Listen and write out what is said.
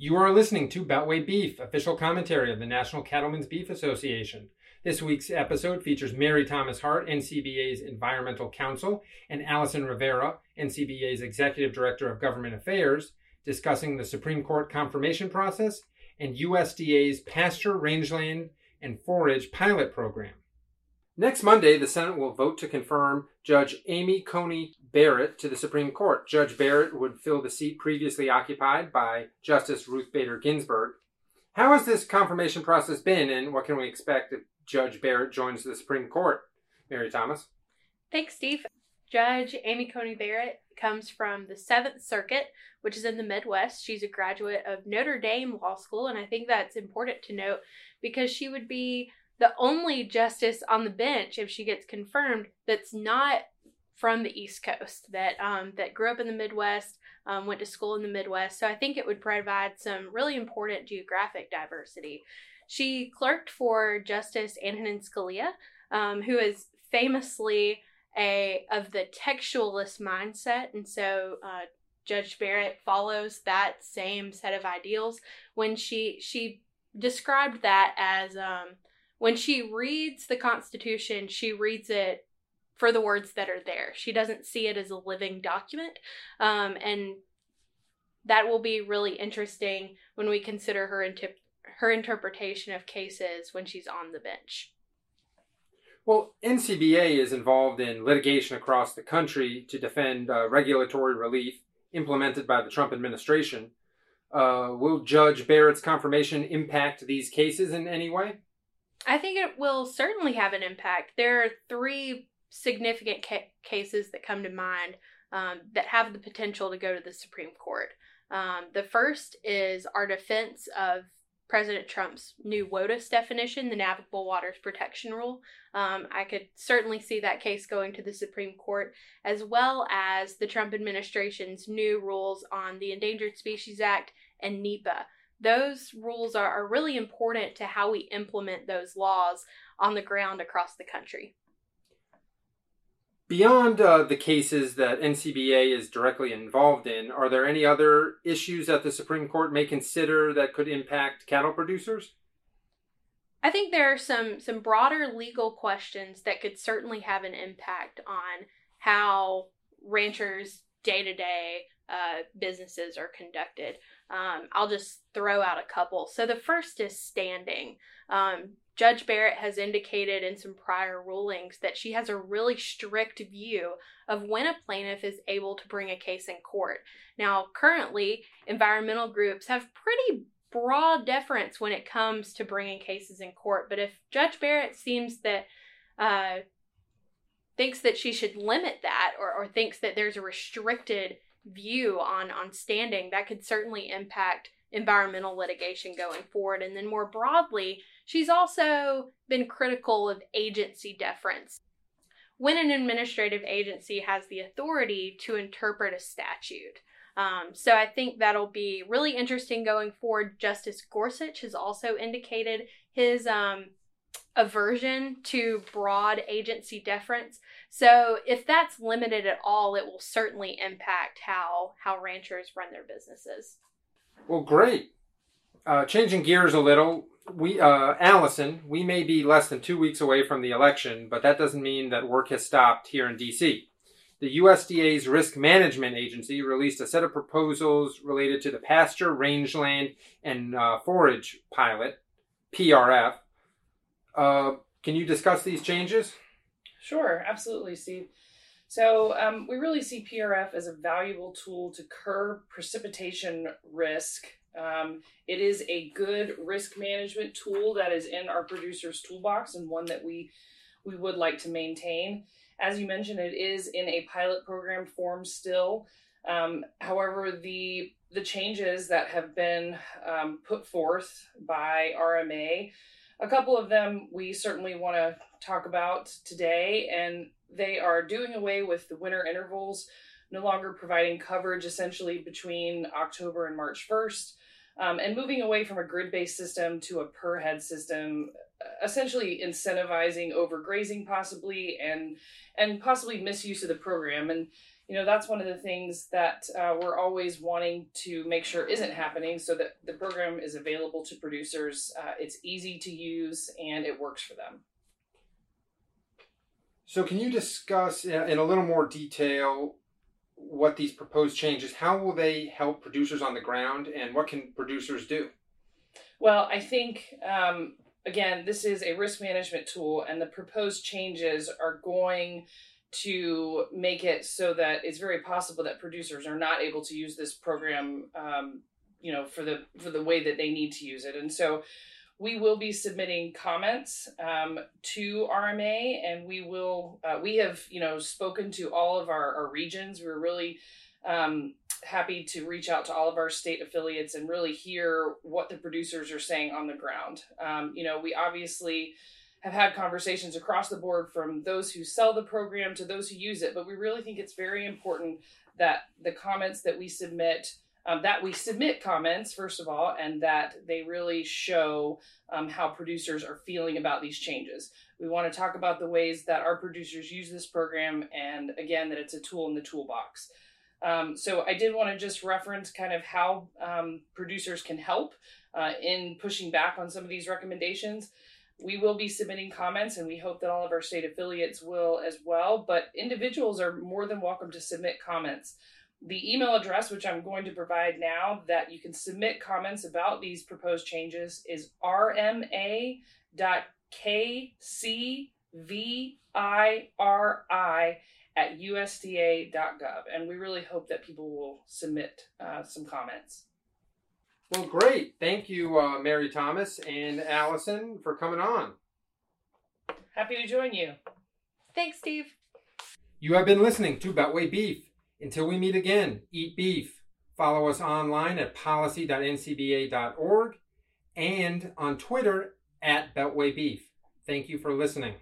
You are listening to Beltway Beef, official commentary of the National Cattlemen's Beef Association. This week's episode features Mary Thomas Hart, NCBA's Environmental Counsel, and Allison Rivera, NCBA's Executive Director of Government Affairs, discussing the Supreme Court confirmation process and USDA's Pasture, Rangeland, and Forage pilot program. Next Monday, the Senate will vote to confirm Judge Amy Coney Barrett to the Supreme Court. Judge Barrett would fill the seat previously occupied by Justice Ruth Bader Ginsburg. How has this confirmation process been, and what can we expect if Judge Barrett joins the Supreme Court? Mary Thomas. Thanks, Steve. Judge Amy Coney Barrett comes from the Seventh Circuit, which is in the Midwest. She's a graduate of Notre Dame Law School, and I think that's important to note because she would be the only justice on the bench, if she gets confirmed, that's not from the East Coast, that um, that grew up in the Midwest, um, went to school in the Midwest. So I think it would provide some really important geographic diversity. She clerked for Justice Antonin Scalia, um, who is famously a of the textualist mindset, and so uh, Judge Barrett follows that same set of ideals. When she she described that as um, when she reads the Constitution, she reads it for the words that are there. She doesn't see it as a living document. Um, and that will be really interesting when we consider her, her interpretation of cases when she's on the bench. Well, NCBA is involved in litigation across the country to defend uh, regulatory relief implemented by the Trump administration. Uh, will Judge Barrett's confirmation impact these cases in any way? I think it will certainly have an impact. There are three significant ca- cases that come to mind um, that have the potential to go to the Supreme Court. Um, the first is our defense of President Trump's new WOTUS definition, the Navigable Waters Protection Rule. Um, I could certainly see that case going to the Supreme Court, as well as the Trump administration's new rules on the Endangered Species Act and NEPA those rules are, are really important to how we implement those laws on the ground across the country. Beyond uh, the cases that NCBA is directly involved in, are there any other issues that the Supreme Court may consider that could impact cattle producers? I think there are some some broader legal questions that could certainly have an impact on how ranchers day to day businesses are conducted. Um, I'll just throw out a couple. So the first is standing. Um, Judge Barrett has indicated in some prior rulings that she has a really strict view of when a plaintiff is able to bring a case in court. Now, currently, environmental groups have pretty broad deference when it comes to bringing cases in court, but if Judge Barrett seems that uh, thinks that she should limit that or, or thinks that there's a restricted view on on standing that could certainly impact environmental litigation going forward and then more broadly she's also been critical of agency deference when an administrative agency has the authority to interpret a statute um, so I think that'll be really interesting going forward. Justice Gorsuch has also indicated his um, aversion to broad agency deference. So if that's limited at all, it will certainly impact how how ranchers run their businesses. Well, great. Uh, changing gears a little, we uh, Allison, we may be less than two weeks away from the election, but that doesn't mean that work has stopped here in D.C. The USDA's Risk Management Agency released a set of proposals related to the pasture, rangeland, and uh, forage pilot, PRF, uh, can you discuss these changes? Sure, absolutely, Steve. So, um, we really see PRF as a valuable tool to curb precipitation risk. Um, it is a good risk management tool that is in our producer's toolbox and one that we we would like to maintain. As you mentioned, it is in a pilot program form still. Um, however, the the changes that have been um, put forth by RMA a couple of them we certainly want to talk about today, and they are doing away with the winter intervals, no longer providing coverage essentially between October and March 1st, um, and moving away from a grid based system to a per head system, essentially incentivizing overgrazing possibly and and possibly misuse of the program. And you know that's one of the things that uh, we're always wanting to make sure isn't happening so that the program is available to producers uh, it's easy to use and it works for them. So can you discuss in a little more detail what these proposed changes how will they help producers on the ground and what can producers do? Well i think um, again this is a risk management tool and the proposed changes are going to make it so that it's very possible that producers are not able to use this program um, you know for the for the way that they need to use it and so we will be submitting comments um, to RMA, and we will. Uh, we have, you know, spoken to all of our, our regions. We're really um, happy to reach out to all of our state affiliates and really hear what the producers are saying on the ground. Um, you know, we obviously have had conversations across the board from those who sell the program to those who use it, but we really think it's very important that the comments that we submit um, that we submit comments, first of all, and that they really show um, how producers are feeling about these changes. We want to talk about the ways that our producers use this program, and again, that it's a tool in the toolbox. Um, so, I did want to just reference kind of how um, producers can help uh, in pushing back on some of these recommendations. We will be submitting comments, and we hope that all of our state affiliates will as well. But individuals are more than welcome to submit comments. The email address, which I'm going to provide now, that you can submit comments about these proposed changes is rma.kcviri at usda.gov. And we really hope that people will submit uh, some comments. Well, great. Thank you, uh, Mary Thomas and Allison, for coming on. Happy to join you. Thanks, Steve. You have been listening to Beltway Beef. Until we meet again, eat beef. Follow us online at policy.ncba.org and on Twitter at Beltway Beef. Thank you for listening.